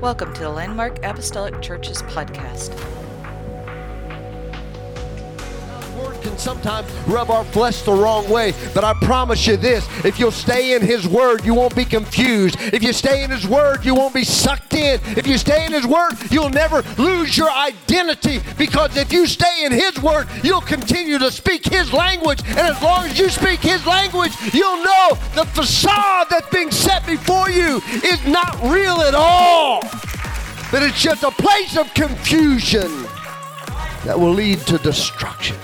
Welcome to the Landmark Apostolic Church's podcast. Can sometimes rub our flesh the wrong way. But I promise you this if you'll stay in His Word, you won't be confused. If you stay in His Word, you won't be sucked in. If you stay in His Word, you'll never lose your identity because if you stay in His Word, you'll continue to speak His language. And as long as you speak His language, you'll know the facade that's being set before you is not real at all. That it's just a place of confusion that will lead to destruction.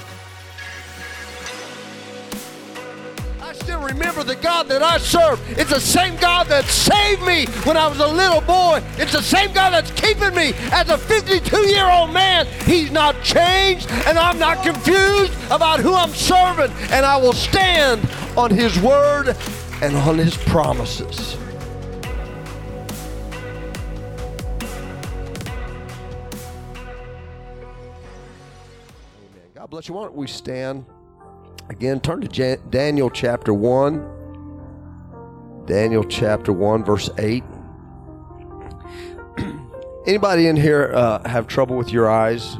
Remember the God that I serve. It's the same God that saved me when I was a little boy. It's the same God that's keeping me as a 52 year old man. He's not changed, and I'm not confused about who I'm serving. And I will stand on His word and on His promises. God bless you. Why don't we stand? Again, turn to Jan- Daniel chapter 1. Daniel chapter 1, verse 8. Anybody in here uh, have trouble with your eyes?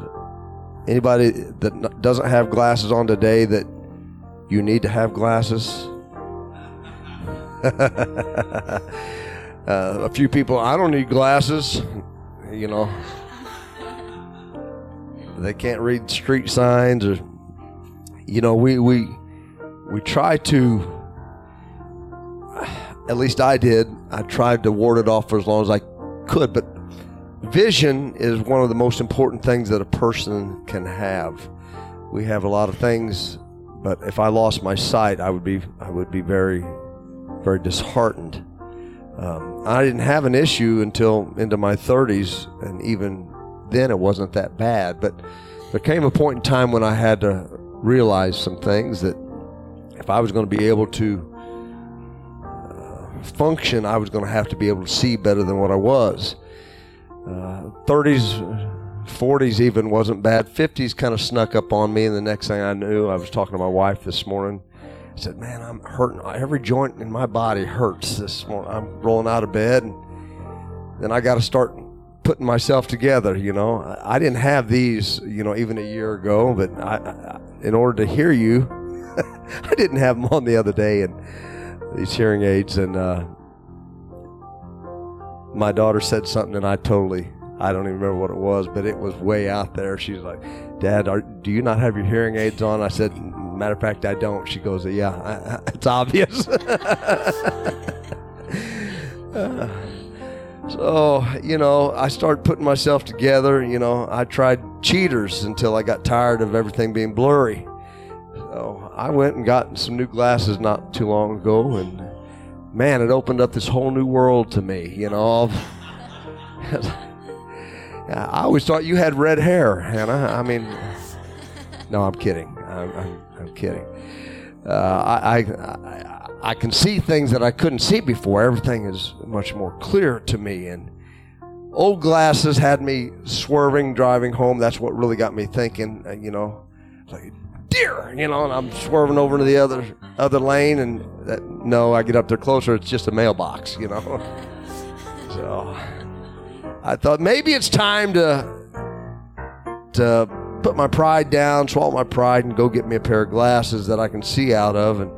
Anybody that doesn't have glasses on today that you need to have glasses? uh, a few people, I don't need glasses. You know, they can't read street signs or you know we we we try to at least I did. I tried to ward it off for as long as I could but vision is one of the most important things that a person can have. We have a lot of things but if I lost my sight I would be I would be very very disheartened. Um, I didn't have an issue until into my 30s and even then it wasn't that bad but there came a point in time when I had to realize some things that if I was going to be able to uh, function, I was going to have to be able to see better than what I was. Uh, 30s, 40s even wasn't bad. 50s kind of snuck up on me, and the next thing I knew, I was talking to my wife this morning. I said, "Man, I'm hurting. Every joint in my body hurts this morning. I'm rolling out of bed, and then I got to start putting myself together. You know, I, didn't have these, you know, even a year ago. But I, in order to hear you, I didn't have them on the other day, and these hearing aids. And uh, my daughter said something, and I totally, I don't even remember what it was, but it was way out there. She's like, "Dad, are, do you not have your hearing aids on?" I said, "Matter of fact, I don't." She goes, "Yeah, I, I, it's obvious." Uh, so, you know, I started putting myself together. You know, I tried cheaters until I got tired of everything being blurry. So I went and got some new glasses not too long ago, and man, it opened up this whole new world to me. You know, I always thought you had red hair, Hannah. I mean, no, I'm kidding. I'm, I'm, I'm kidding. Uh, I, I, I can see things that I couldn't see before. Everything is much more clear to me. And old glasses had me swerving, driving home. That's what really got me thinking. uh, You know, like deer. You know, and I'm swerving over to the other other lane, and that, no, I get up there closer. It's just a mailbox. You know, so I thought maybe it's time to to put my pride down, swallow my pride, and go get me a pair of glasses that I can see out of. And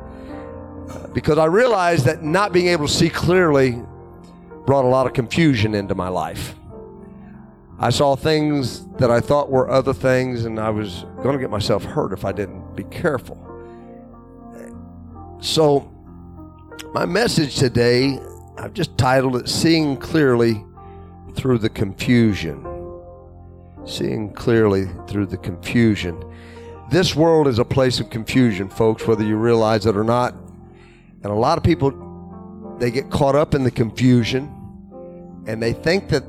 because I realized that not being able to see clearly brought a lot of confusion into my life. I saw things that I thought were other things, and I was going to get myself hurt if I didn't be careful. So, my message today, I've just titled it Seeing Clearly Through the Confusion seeing clearly through the confusion. This world is a place of confusion, folks, whether you realize it or not. And a lot of people they get caught up in the confusion and they think that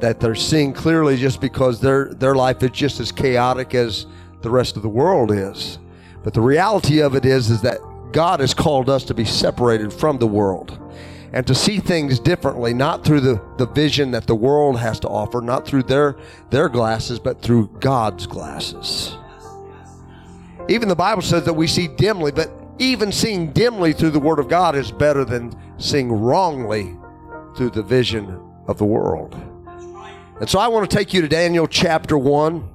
that they're seeing clearly just because their their life is just as chaotic as the rest of the world is. But the reality of it is is that God has called us to be separated from the world and to see things differently, not through the, the vision that the world has to offer, not through their, their glasses, but through God's glasses. Even the Bible says that we see dimly, but even seeing dimly through the Word of God is better than seeing wrongly through the vision of the world. And so I want to take you to Daniel chapter 1.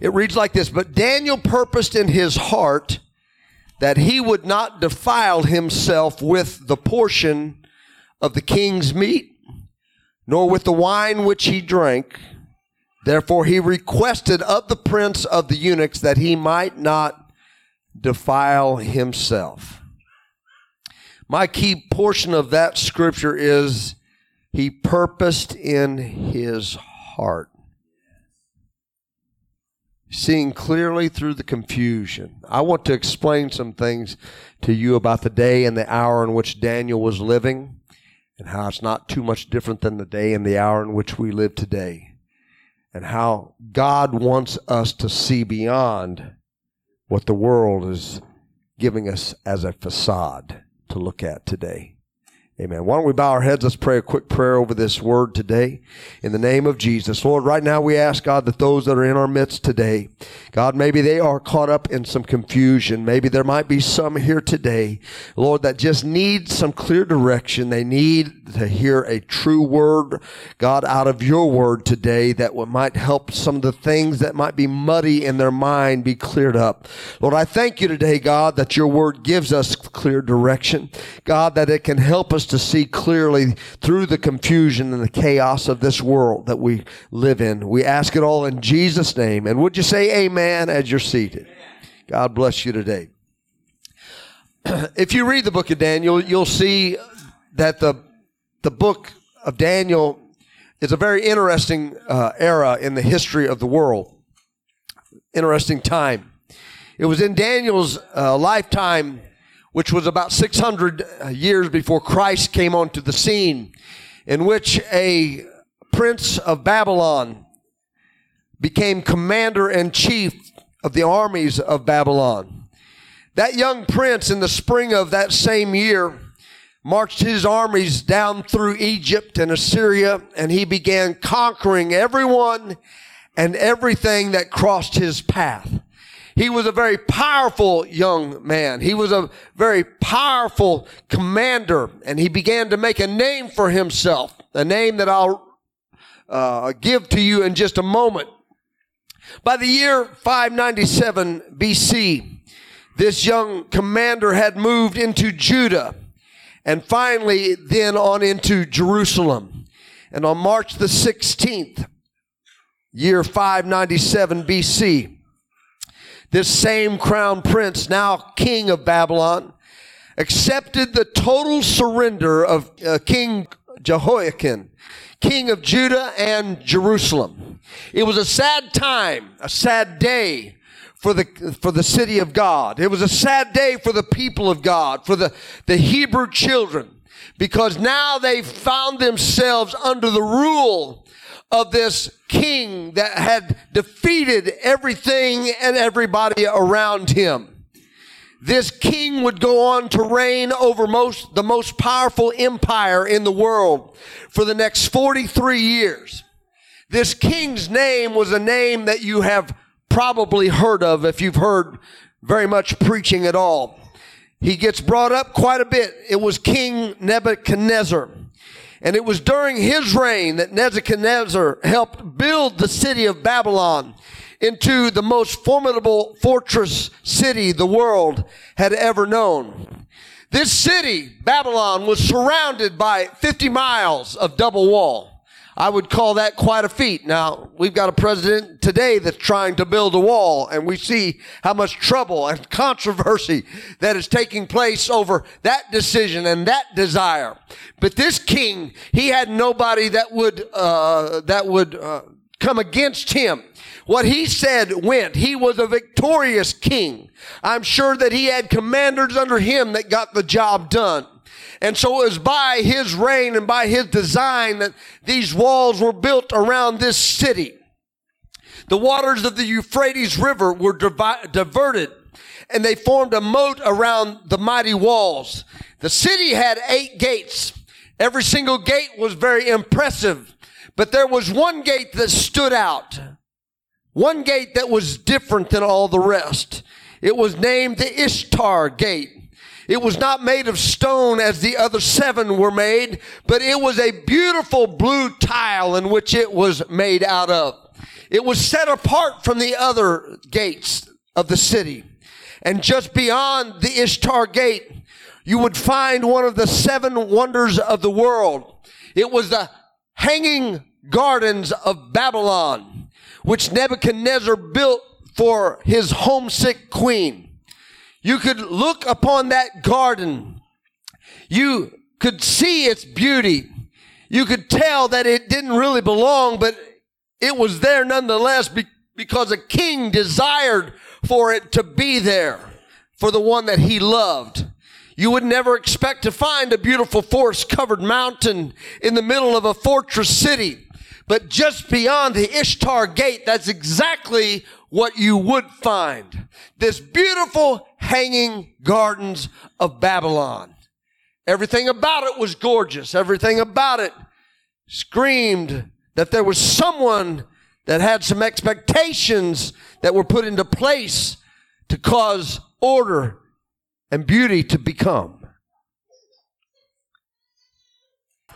It reads like this But Daniel purposed in his heart that he would not defile himself with the portion of the king's meat, nor with the wine which he drank. Therefore he requested of the prince of the eunuchs that he might not defile himself. My key portion of that scripture is he purposed in his heart seeing clearly through the confusion. I want to explain some things to you about the day and the hour in which Daniel was living and how it's not too much different than the day and the hour in which we live today. And how God wants us to see beyond what the world is giving us as a facade to look at today. Amen. Why don't we bow our heads? Let's pray a quick prayer over this word today. In the name of Jesus. Lord, right now we ask God that those that are in our midst today, God, maybe they are caught up in some confusion. Maybe there might be some here today, Lord, that just need some clear direction. They need to hear a true word, God, out of your word today that might help some of the things that might be muddy in their mind be cleared up. Lord, I thank you today, God, that your word gives us clear direction. God, that it can help us to see clearly through the confusion and the chaos of this world that we live in. We ask it all in Jesus' name. And would you say amen as you're seated? God bless you today. If you read the book of Daniel, you'll see that the, the book of Daniel is a very interesting uh, era in the history of the world. Interesting time. It was in Daniel's uh, lifetime which was about 600 uh, years before Christ came onto the scene, in which a prince of Babylon became commander in chief of the armies of Babylon. That young prince, in the spring of that same year, marched his armies down through Egypt and Assyria, and he began conquering everyone and everything that crossed his path. He was a very powerful young man. He was a very powerful commander, and he began to make a name for himself, a name that I'll uh, give to you in just a moment. By the year 597 BC, this young commander had moved into Judah and finally then on into Jerusalem. And on March the 16th, year 597 BC, this same crown prince, now king of Babylon, accepted the total surrender of uh, King Jehoiakim, king of Judah and Jerusalem. It was a sad time, a sad day for the, for the city of God. It was a sad day for the people of God, for the, the Hebrew children, because now they found themselves under the rule of this king that had defeated everything and everybody around him. This king would go on to reign over most, the most powerful empire in the world for the next 43 years. This king's name was a name that you have probably heard of if you've heard very much preaching at all. He gets brought up quite a bit. It was King Nebuchadnezzar. And it was during his reign that Nebuchadnezzar helped build the city of Babylon into the most formidable fortress city the world had ever known. This city, Babylon, was surrounded by 50 miles of double wall. I would call that quite a feat. Now, we've got a president today that's trying to build a wall, and we see how much trouble and controversy that is taking place over that decision and that desire. But this king, he had nobody that would, uh, that would, uh, come against him. What he said went. He was a victorious king. I'm sure that he had commanders under him that got the job done. And so it was by his reign and by his design that these walls were built around this city. The waters of the Euphrates River were divi- diverted and they formed a moat around the mighty walls. The city had eight gates. Every single gate was very impressive, but there was one gate that stood out. One gate that was different than all the rest. It was named the Ishtar Gate. It was not made of stone as the other seven were made, but it was a beautiful blue tile in which it was made out of. It was set apart from the other gates of the city. And just beyond the Ishtar gate, you would find one of the seven wonders of the world. It was the hanging gardens of Babylon, which Nebuchadnezzar built for his homesick queen. You could look upon that garden. You could see its beauty. You could tell that it didn't really belong, but it was there nonetheless because a king desired for it to be there for the one that he loved. You would never expect to find a beautiful forest covered mountain in the middle of a fortress city. But just beyond the Ishtar gate, that's exactly what you would find. This beautiful hanging gardens of Babylon. Everything about it was gorgeous. Everything about it screamed that there was someone that had some expectations that were put into place to cause order and beauty to become.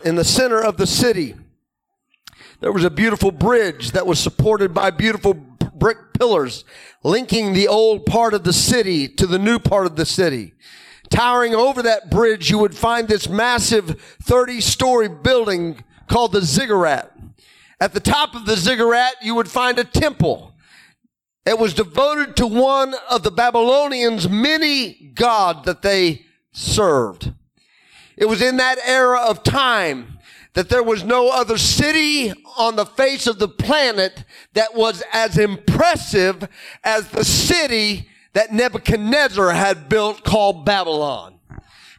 In the center of the city, there was a beautiful bridge that was supported by beautiful brick pillars linking the old part of the city to the new part of the city. Towering over that bridge, you would find this massive 30 story building called the ziggurat. At the top of the ziggurat, you would find a temple. It was devoted to one of the Babylonians' many gods that they served. It was in that era of time that there was no other city on the face of the planet that was as impressive as the city that Nebuchadnezzar had built called Babylon.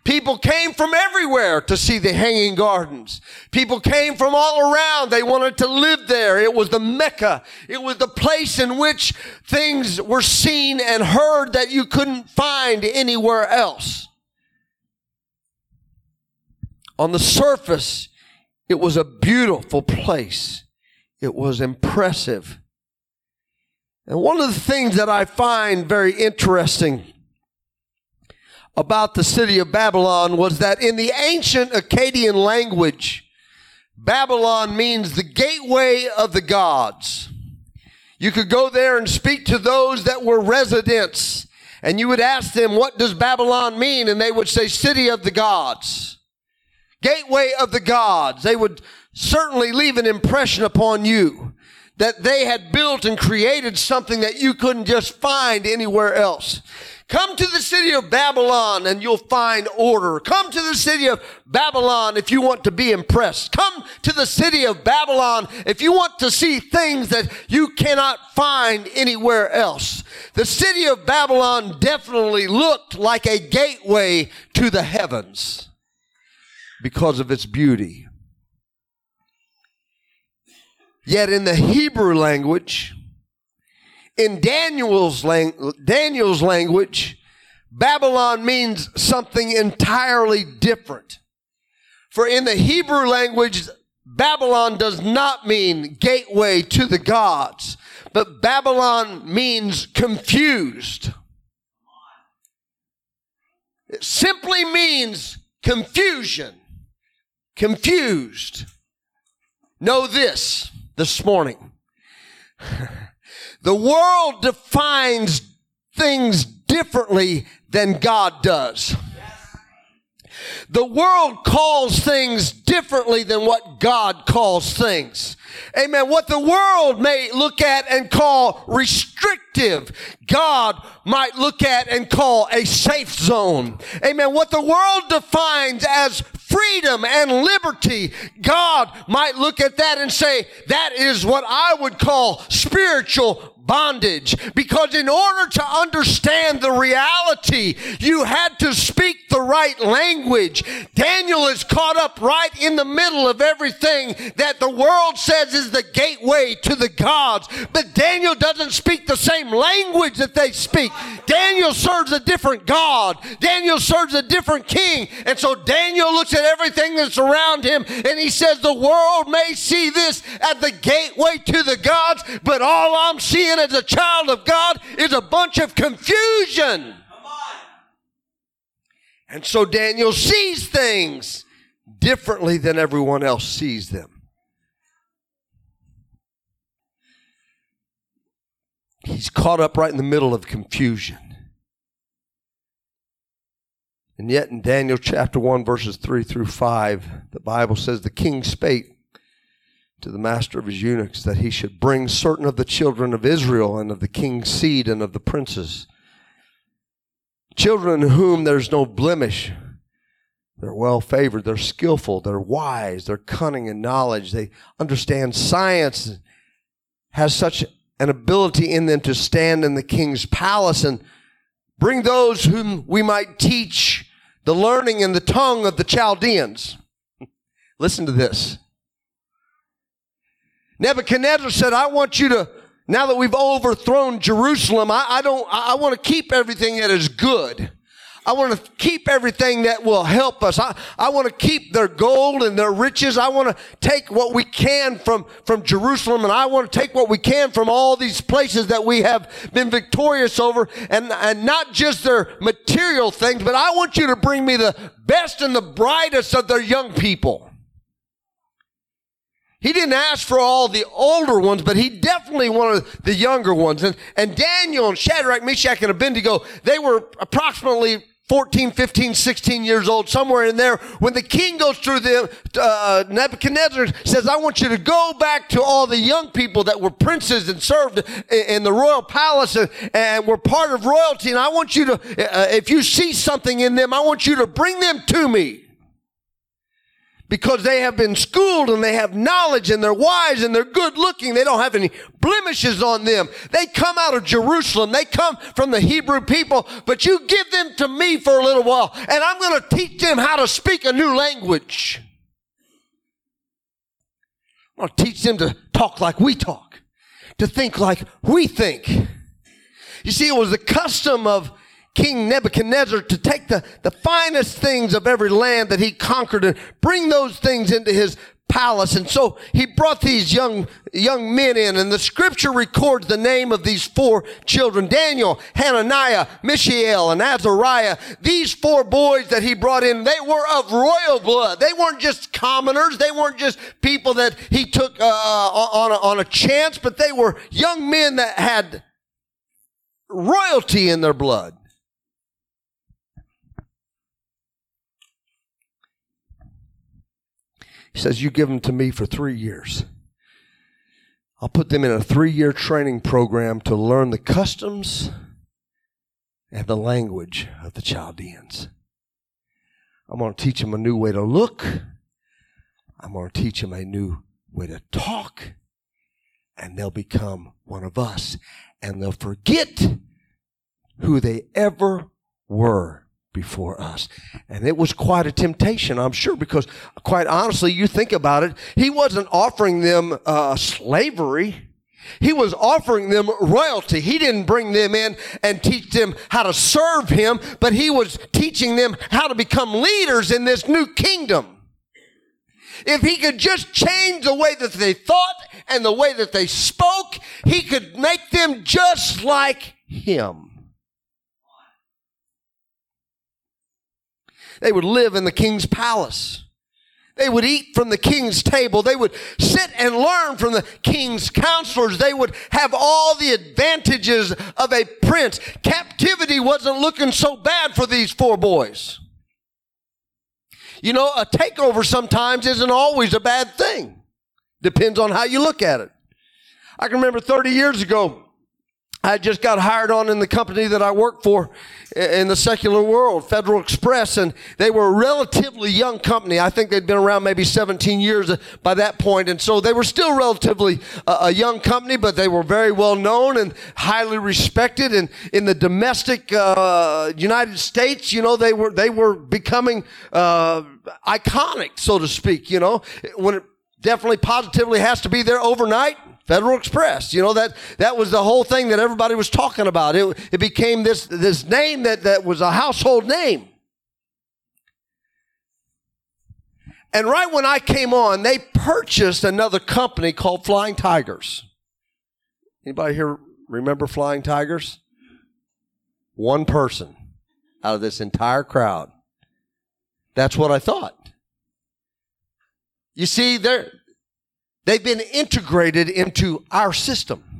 People came from everywhere to see the hanging gardens. People came from all around. They wanted to live there. It was the Mecca. It was the place in which things were seen and heard that you couldn't find anywhere else. On the surface, it was a beautiful place. It was impressive. And one of the things that I find very interesting about the city of Babylon was that in the ancient Akkadian language, Babylon means the gateway of the gods. You could go there and speak to those that were residents and you would ask them, what does Babylon mean? And they would say, city of the gods, gateway of the gods. They would certainly leave an impression upon you that they had built and created something that you couldn't just find anywhere else. Come to the city of Babylon and you'll find order. Come to the city of Babylon if you want to be impressed. Come to the city of Babylon if you want to see things that you cannot find anywhere else. The city of Babylon definitely looked like a gateway to the heavens because of its beauty. Yet in the Hebrew language, in Daniel's, lang- Daniel's language, Babylon means something entirely different. For in the Hebrew language, Babylon does not mean gateway to the gods, but Babylon means confused. It simply means confusion. Confused. Know this this morning. The world defines things differently than God does. The world calls things differently than what God calls things. Amen. What the world may look at and call restrictive, God might look at and call a safe zone. Amen. What the world defines as freedom and liberty, God might look at that and say, that is what I would call spiritual bondage because in order to understand the reality, you had to speak the right language. Daniel is caught up right in the middle of everything that the world says is the gateway to the gods. But Daniel doesn't speak the same language that they speak. Daniel serves a different God. Daniel serves a different king. And so Daniel looks at everything that's around him and he says, the world may see this as the gateway to the gods, but all I'm seeing as a child of God is a bunch of confusion. And so Daniel sees things differently than everyone else sees them. He's caught up right in the middle of confusion. And yet in Daniel chapter 1, verses 3 through 5, the Bible says the king spake to the master of his eunuchs that he should bring certain of the children of Israel and of the king's seed and of the princes. Children in whom there's no blemish. They're well favored, they're skillful, they're wise, they're cunning in knowledge, they understand science, has such an ability in them to stand in the king's palace and bring those whom we might teach the learning and the tongue of the Chaldeans. Listen to this. Nebuchadnezzar said, I want you to, now that we've overthrown Jerusalem, I, I don't, I, I want to keep everything that is good. I want to keep everything that will help us. I, I want to keep their gold and their riches. I want to take what we can from, from Jerusalem and I want to take what we can from all these places that we have been victorious over and, and not just their material things, but I want you to bring me the best and the brightest of their young people. He didn't ask for all the older ones, but he definitely wanted the younger ones. And, and Daniel and Shadrach, Meshach, and Abednego, they were approximately 14, 15, 16 years old, somewhere in there, when the king goes through them, uh, Nebuchadnezzar says, I want you to go back to all the young people that were princes and served in, in the royal palace and, and, were part of royalty. And I want you to, uh, if you see something in them, I want you to bring them to me because they have been schooled and they have knowledge and they're wise and they're good looking. They don't have any blemishes on them. They come out of Jerusalem. They come from the Hebrew people, but you give them to me for a little while and I'm going to teach them how to speak a new language. I'm going to teach them to talk like we talk, to think like we think. You see, it was the custom of King Nebuchadnezzar to take the, the finest things of every land that he conquered and bring those things into his palace. And so he brought these young, young men in and the scripture records the name of these four children, Daniel, Hananiah, Mishael, and Azariah. These four boys that he brought in, they were of royal blood. They weren't just commoners. They weren't just people that he took uh, on, a, on a chance, but they were young men that had royalty in their blood. He says, You give them to me for three years. I'll put them in a three year training program to learn the customs and the language of the Chaldeans. I'm going to teach them a new way to look. I'm going to teach them a new way to talk. And they'll become one of us. And they'll forget who they ever were before us. And it was quite a temptation, I'm sure, because quite honestly, you think about it, he wasn't offering them uh, slavery. He was offering them royalty. He didn't bring them in and teach them how to serve him, but he was teaching them how to become leaders in this new kingdom. If he could just change the way that they thought and the way that they spoke, he could make them just like him. They would live in the king's palace. They would eat from the king's table. They would sit and learn from the king's counselors. They would have all the advantages of a prince. Captivity wasn't looking so bad for these four boys. You know, a takeover sometimes isn't always a bad thing. Depends on how you look at it. I can remember 30 years ago, I just got hired on in the company that I work for in the secular world, Federal Express, and they were a relatively young company. I think they'd been around maybe 17 years by that point, and so they were still relatively uh, a young company, but they were very well known and highly respected. And in the domestic uh, United States, you know, they were they were becoming uh, iconic, so to speak. You know, when it definitely positively has to be there overnight Federal Express. You know, that, that was the whole thing that everybody was talking about. It, it became this, this name that, that was a household name. And right when I came on, they purchased another company called Flying Tigers. Anybody here remember Flying Tigers? One person out of this entire crowd That's what I thought. You see, they're, they've been integrated into our system.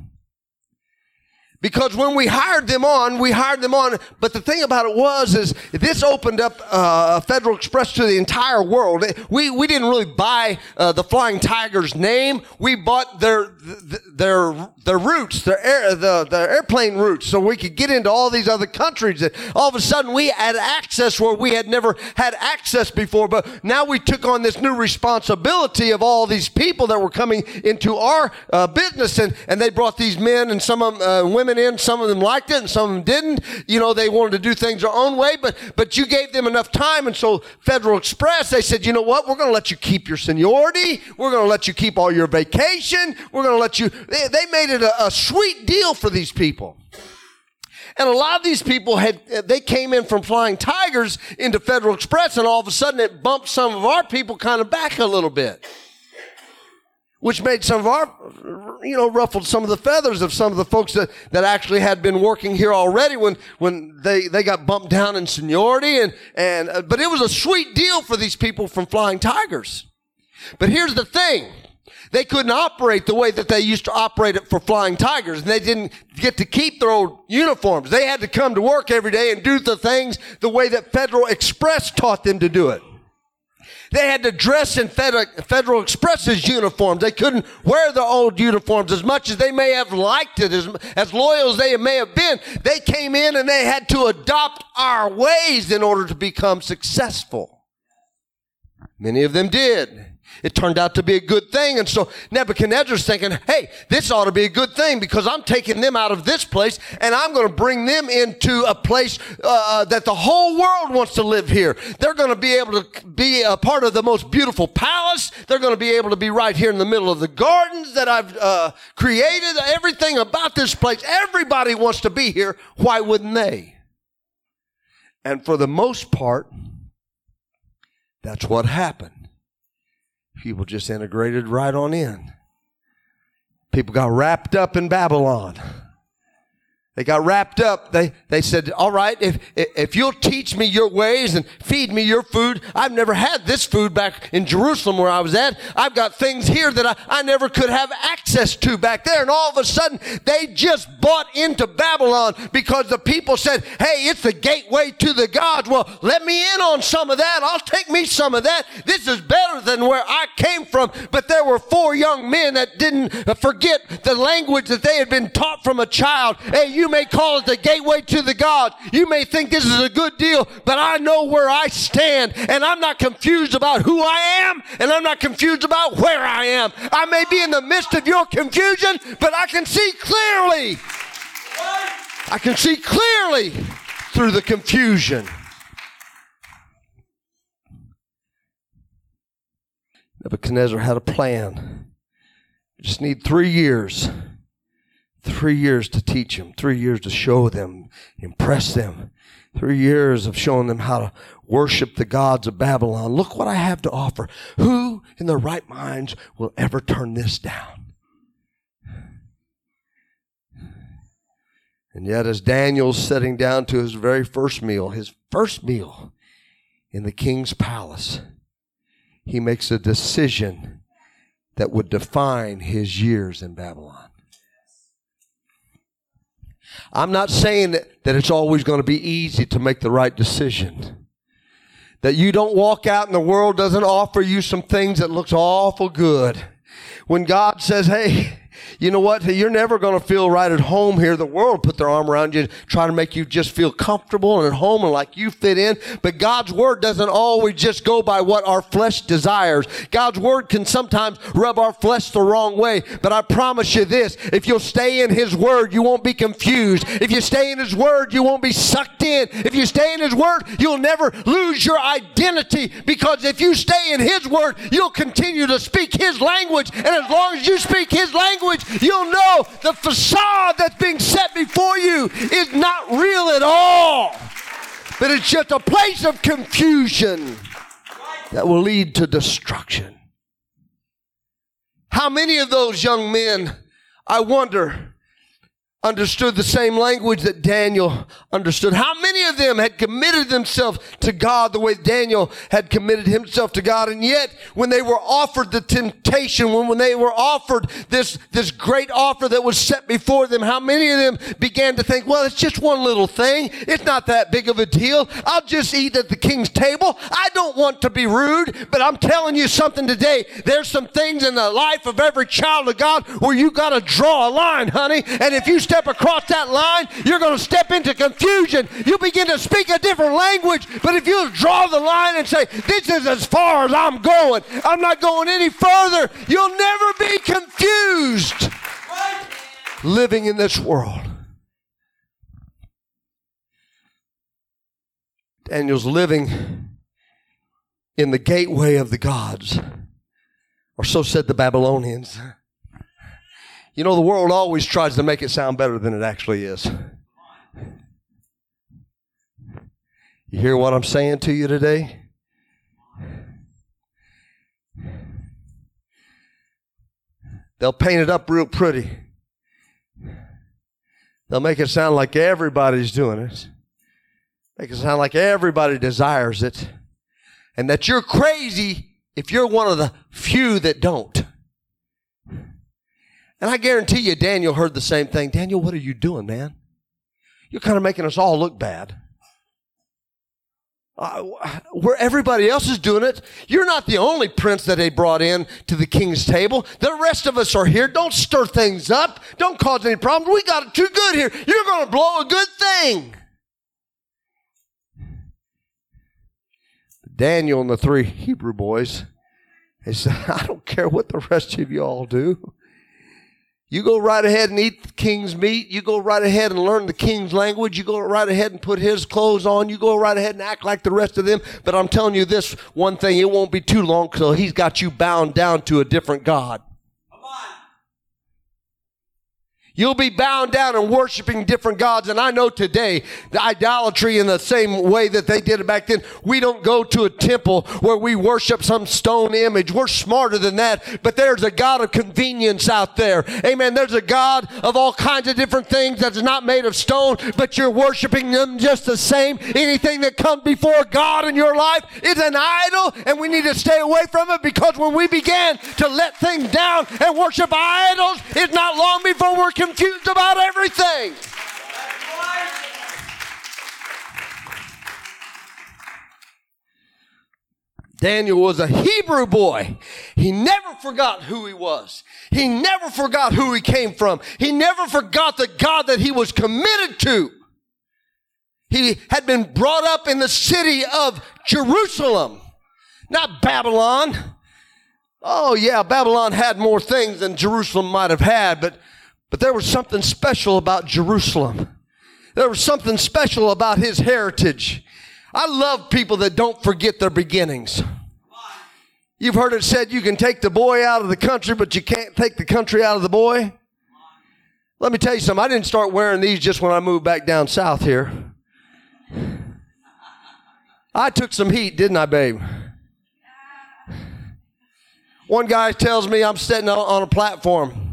Because when we hired them on, we hired them on. But the thing about it was, is this opened up uh, Federal Express to the entire world. We we didn't really buy uh, the Flying Tigers name. We bought their their their routes, their air, the the airplane routes, so we could get into all these other countries. And all of a sudden, we had access where we had never had access before. But now we took on this new responsibility of all these people that were coming into our uh, business, and and they brought these men and some of them, uh, in. Some of them liked it and some of them didn't. You know, they wanted to do things their own way, but, but you gave them enough time. And so Federal Express, they said, you know what? We're going to let you keep your seniority. We're going to let you keep all your vacation. We're going to let you, they, they made it a, a sweet deal for these people. And a lot of these people had, they came in from Flying Tigers into Federal Express and all of a sudden it bumped some of our people kind of back a little bit which made some of our, you know, ruffled some of the feathers of some of the folks that, that actually had been working here already when, when they, they got bumped down in seniority. And, and, uh, but it was a sweet deal for these people from Flying Tigers. But here's the thing. They couldn't operate the way that they used to operate it for Flying Tigers. And they didn't get to keep their old uniforms. They had to come to work every day and do the things the way that Federal Express taught them to do it. They had to dress in Federal Express's uniforms. They couldn't wear their old uniforms as much as they may have liked it, as, as loyal as they may have been. They came in and they had to adopt our ways in order to become successful. Many of them did. It turned out to be a good thing. And so Nebuchadnezzar's thinking, hey, this ought to be a good thing because I'm taking them out of this place and I'm going to bring them into a place uh, that the whole world wants to live here. They're going to be able to be a part of the most beautiful palace. They're going to be able to be right here in the middle of the gardens that I've uh, created. Everything about this place, everybody wants to be here. Why wouldn't they? And for the most part, that's what happened. People just integrated right on in. People got wrapped up in Babylon. They got wrapped up. They, they said, all right, if, if you'll teach me your ways and feed me your food, I've never had this food back in Jerusalem where I was at. I've got things here that I, I never could have access to back there. And all of a sudden, they just bought into Babylon because the people said, hey, it's the gateway to the gods. Well, let me in on some of that. I'll take me some of that. This is better than where I came from. But there were four young men that didn't forget the language that they had been taught from a child. Hey, you you may call it the gateway to the God. You may think this is a good deal, but I know where I stand and I'm not confused about who I am and I'm not confused about where I am. I may be in the midst of your confusion, but I can see clearly. I can see clearly through the confusion. Nebuchadnezzar had a plan. Just need three years Three years to teach them, three years to show them, impress them, three years of showing them how to worship the gods of Babylon. Look what I have to offer. Who in their right minds will ever turn this down? And yet, as Daniel's sitting down to his very first meal, his first meal in the king's palace, he makes a decision that would define his years in Babylon. I'm not saying that, it's always going to be easy to make the right decision. That you don't walk out and the world doesn't offer you some things that looks awful good. When God says, hey, you know what? You're never going to feel right at home here. The world put their arm around you, try to make you just feel comfortable and at home and like you fit in. But God's word doesn't always just go by what our flesh desires. God's word can sometimes rub our flesh the wrong way. But I promise you this, if you'll stay in his word, you won't be confused. If you stay in his word, you won't be sucked in. If you stay in his word, you'll never lose your identity because if you stay in his word, you'll continue to speak his language. And as long as you speak his language, you'll know the facade that's being set before you is not real at all. But it's just a place of confusion that will lead to destruction. How many of those young men, I wonder, understood the same language that Daniel understood. How many of them had committed themselves to God the way Daniel had committed himself to God? And yet, when they were offered the temptation, when, when they were offered this, this great offer that was set before them, how many of them began to think, well, it's just one little thing. It's not that big of a deal. I'll just eat at the king's table. I don't want to be rude, but I'm telling you something today. There's some things in the life of every child of God where you got to draw a line, honey. And if you step across that line, you're going to step into confusion. You begin to speak a different language. But if you draw the line and say, This is as far as I'm going, I'm not going any further, you'll never be confused living in this world. Daniel's living in the gateway of the gods, or so said the Babylonians. You know, the world always tries to make it sound better than it actually is. You hear what I'm saying to you today? They'll paint it up real pretty. They'll make it sound like everybody's doing it. Make it sound like everybody desires it. And that you're crazy if you're one of the few that don't. And I guarantee you, Daniel heard the same thing. Daniel, what are you doing, man? You're kind of making us all look bad. Uh, where everybody else is doing it, you're not the only prince that they brought in to the king's table. The rest of us are here. Don't stir things up. Don't cause any problems. We got it too good here. You're going to blow a good thing. Daniel and the three Hebrew boys, they said, I don't care what the rest of you all do. You go right ahead and eat the king's meat. You go right ahead and learn the king's language. You go right ahead and put his clothes on. You go right ahead and act like the rest of them. But I'm telling you this one thing, it won't be too long till he's got you bound down to a different God. You'll be bound down and worshiping different gods. And I know today, the idolatry in the same way that they did it back then, we don't go to a temple where we worship some stone image. We're smarter than that. But there's a God of convenience out there. Amen. There's a God of all kinds of different things that's not made of stone, but you're worshiping them just the same. Anything that comes before God in your life is an idol, and we need to stay away from it because when we began to let things down and worship idols, it's not long before we're confused about everything. Daniel was a Hebrew boy. He never forgot who he was. He never forgot who he came from. He never forgot the God that he was committed to. He had been brought up in the city of Jerusalem, not Babylon. Oh yeah, Babylon had more things than Jerusalem might have had, but but there was something special about Jerusalem. There was something special about his heritage. I love people that don't forget their beginnings. You've heard it said you can take the boy out of the country, but you can't take the country out of the boy. Let me tell you something. I didn't start wearing these just when I moved back down south here. I took some heat, didn't I, babe? One guy tells me I'm sitting on a platform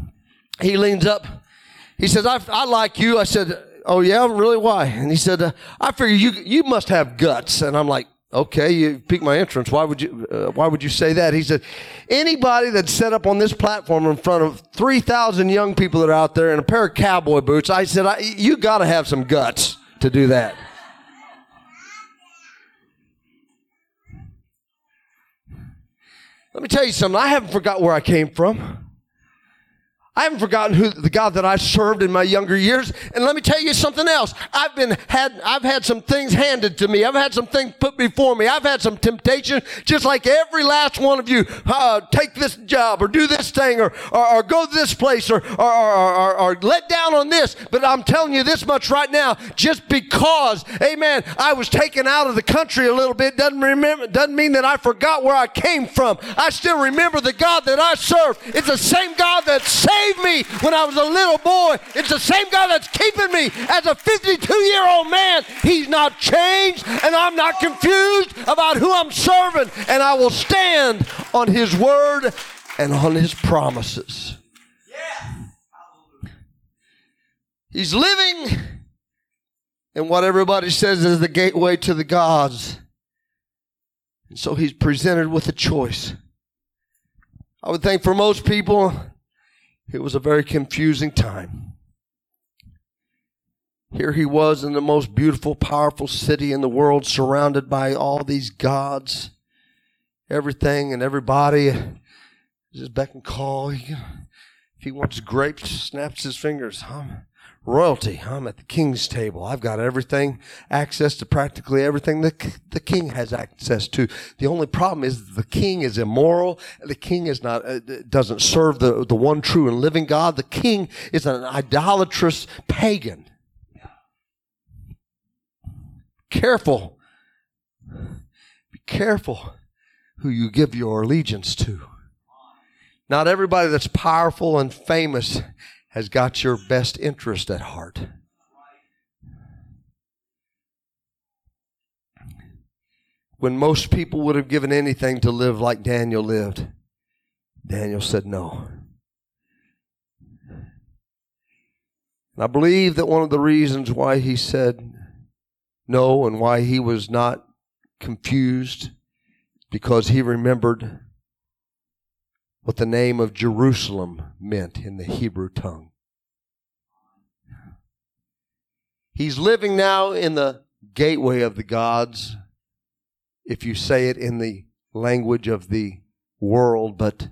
he leans up. He says, I, I like you. I said, Oh, yeah, really? Why? And he said, uh, I figure you, you must have guts. And I'm like, Okay, you piqued my interest. Why would you? Uh, why would you say that? He said, anybody that's set up on this platform in front of three thousand young people that are out there in a pair of cowboy boots, I said, I, you got to have some guts to do that. Let me tell you something. I haven't forgot where I came from. I haven't forgotten who the God that I served in my younger years. And let me tell you something else. I've been had, I've had some things handed to me. I've had some things put before me. I've had some temptation, just like every last one of you. Uh, take this job or do this thing or, or, or go to this place or, or, or, or, let down on this. But I'm telling you this much right now, just because, amen, I was taken out of the country a little bit doesn't remember, doesn't mean that I forgot where I came from. I still remember the God that I serve. It's the same God that saved me when I was a little boy. It's the same God that's keeping me as a 52 year old man. He's not changed, and I'm not confused about who I'm serving. And I will stand on His word and on His promises. He's living in what everybody says is the gateway to the gods. And so he's presented with a choice. I would think for most people, it was a very confusing time. Here he was in the most beautiful, powerful city in the world, surrounded by all these gods, everything and everybody. Just beck and call. If he wants grapes, snaps his fingers. I'm royalty. I'm at the king's table. I've got everything, access to practically everything that the king has access to. The only problem is the king is immoral. The king is not, uh, doesn't serve the, the one true and living God. The king is an idolatrous pagan. Careful. Be careful who you give your allegiance to. Not everybody that's powerful and famous has got your best interest at heart. When most people would have given anything to live like Daniel lived, Daniel said no. And I believe that one of the reasons why he said no and why he was not confused because he remembered what the name of Jerusalem meant in the Hebrew tongue. He's living now in the gateway of the gods, if you say it in the language of the world, but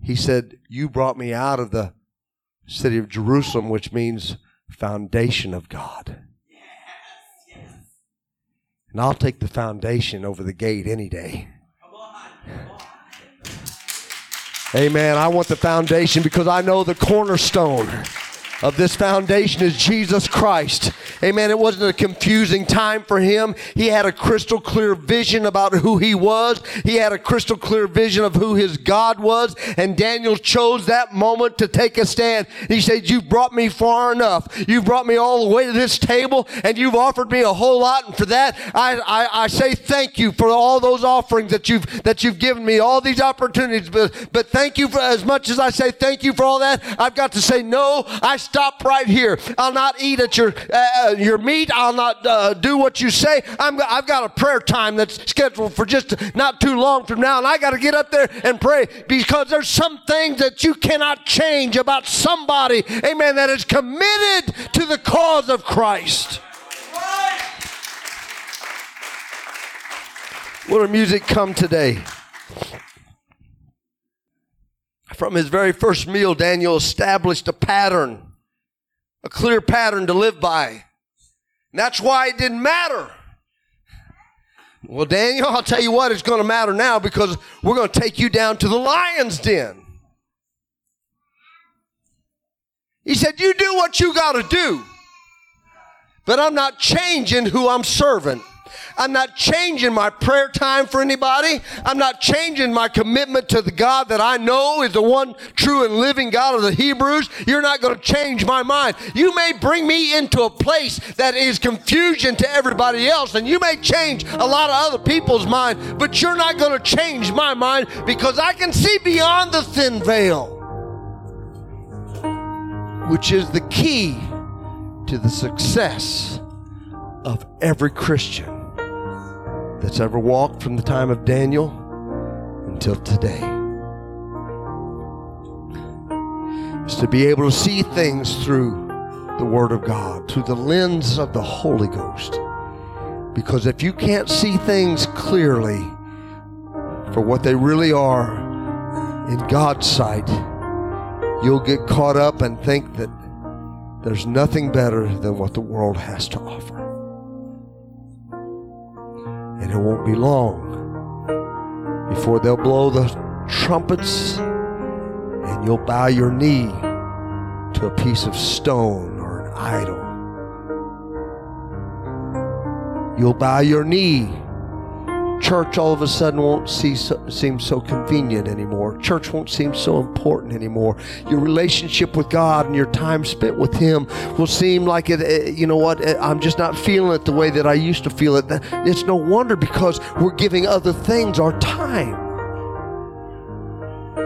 he said, You brought me out of the city of Jerusalem, which means foundation of God. And I'll take the foundation over the gate any day. Amen. I want the foundation because I know the cornerstone of this foundation is Jesus Christ. Amen. It wasn't a confusing time for him. He had a crystal clear vision about who he was. He had a crystal clear vision of who his God was. And Daniel chose that moment to take a stand. He said, You've brought me far enough. You've brought me all the way to this table and you've offered me a whole lot. And for that, I, I, I say thank you for all those offerings that you've, that you've given me, all these opportunities. But, but thank you for as much as I say thank you for all that. I've got to say, no, I stop right here. I'll not eat at your, uh, your meat. I'll not uh, do what you say. I'm, I've got a prayer time that's scheduled for just not too long from now, and I got to get up there and pray because there's some things that you cannot change about somebody, amen, that is committed to the cause of Christ. Will the music come today? From his very first meal, Daniel established a pattern a clear pattern to live by. And that's why it didn't matter. Well, Daniel, I'll tell you what, it's going to matter now because we're going to take you down to the lion's den. He said, You do what you got to do, but I'm not changing who I'm serving. I'm not changing my prayer time for anybody. I'm not changing my commitment to the God that I know is the one true and living God of the Hebrews. You're not going to change my mind. You may bring me into a place that is confusion to everybody else, and you may change a lot of other people's mind, but you're not going to change my mind because I can see beyond the thin veil, which is the key to the success of every Christian that's ever walked from the time of Daniel until today. Is to be able to see things through the Word of God, through the lens of the Holy Ghost. Because if you can't see things clearly for what they really are in God's sight, you'll get caught up and think that there's nothing better than what the world has to offer. It won't be long before they'll blow the trumpets and you'll bow your knee to a piece of stone or an idol. You'll bow your knee church all of a sudden won't see so, seem so convenient anymore. Church won't seem so important anymore. Your relationship with God and your time spent with Him will seem like it. Eh, you know what? Eh, I'm just not feeling it the way that I used to feel it. It's no wonder because we're giving other things our time.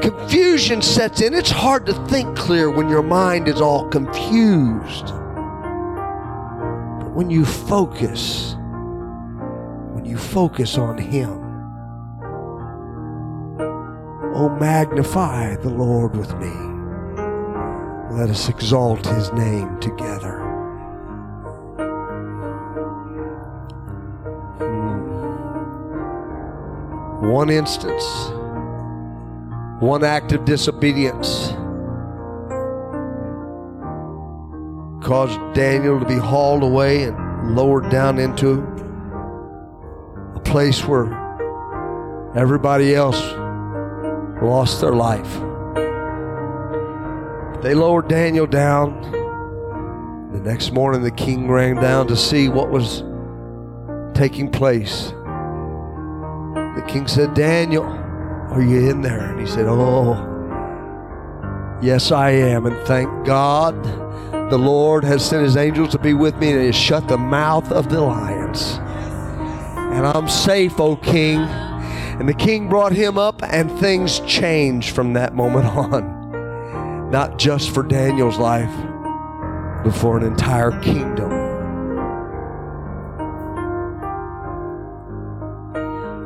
confusion sets in, it's hard to think clear when your mind is all confused. But when you focus, you focus on Him, oh, magnify the Lord with me. Let us exalt His name together. Hmm. One instance one act of disobedience caused Daniel to be hauled away and lowered down into place where everybody else lost their life. They lowered Daniel down. The next morning, the king ran down to see what was taking place. The king said, Daniel, are you in there? And he said, Oh, yes, I am. And thank God the Lord has sent his angels to be with me and has shut the mouth of the lions. And I'm safe, O king. And the king brought him up, and things changed from that moment on. Not just for Daniel's life, but for an entire kingdom.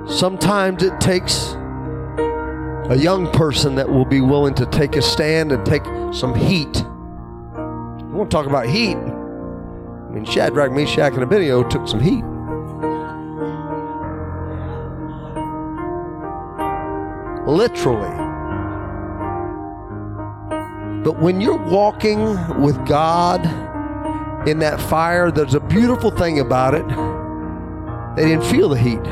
Sometimes it takes a young person that will be willing to take a stand and take some heat. We want to talk about heat. I mean, Shadrach, Meshach, and Abednego took some heat. Literally. But when you're walking with God in that fire, there's a beautiful thing about it. They didn't feel the heat.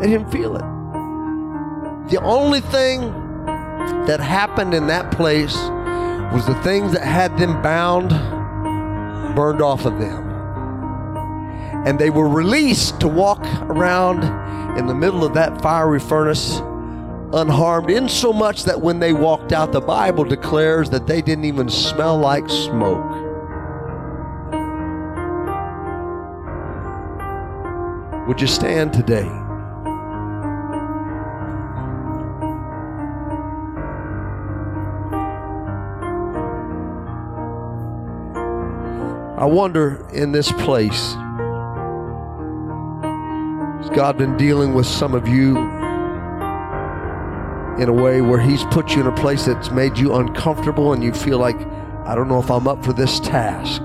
They didn't feel it. The only thing that happened in that place was the things that had them bound burned off of them. And they were released to walk around in the middle of that fiery furnace unharmed, in so much that when they walked out, the Bible declares that they didn't even smell like smoke. Would you stand today? I wonder in this place, God been dealing with some of you in a way where He's put you in a place that's made you uncomfortable and you feel like, I don't know if I'm up for this task?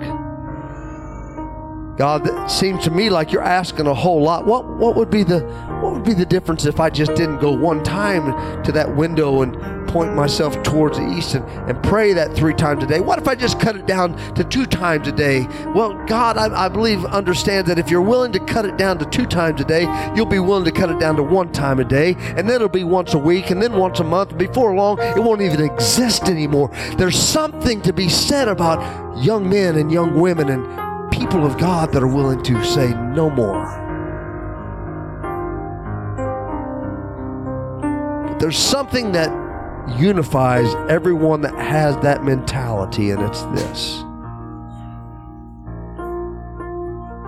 God, it seems to me like you're asking a whole lot. What what would be the what would be the difference if I just didn't go one time to that window and point myself towards the east and, and pray that three times a day? What if I just cut it down to two times a day? Well, God, I, I believe, understands that if you're willing to cut it down to two times a day, you'll be willing to cut it down to one time a day, and then it'll be once a week, and then once a month. Before long, it won't even exist anymore. There's something to be said about young men and young women and people of God that are willing to say no more. There's something that unifies everyone that has that mentality, and it's this.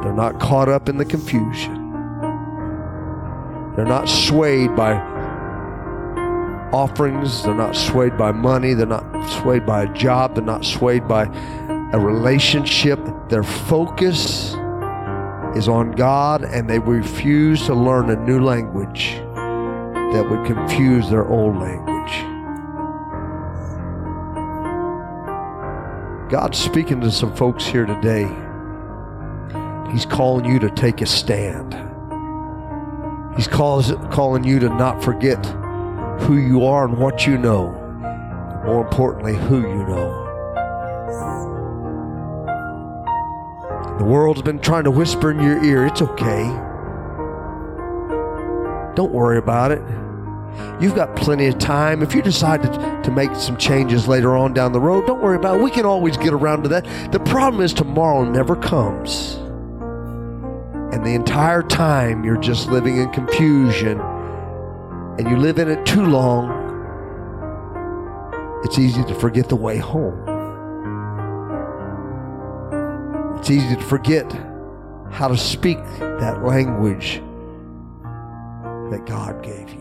They're not caught up in the confusion, they're not swayed by offerings, they're not swayed by money, they're not swayed by a job, they're not swayed by a relationship. Their focus is on God, and they refuse to learn a new language that would confuse their old language. God's speaking to some folks here today. He's calling you to take a stand. He's calls, calling you to not forget who you are and what you know. More importantly, who you know. The world's been trying to whisper in your ear, it's okay. Don't worry about it. You've got plenty of time. If you decide to, to make some changes later on down the road, don't worry about it. We can always get around to that. The problem is tomorrow never comes. And the entire time you're just living in confusion and you live in it too long, it's easy to forget the way home. It's easy to forget how to speak that language that God gave you.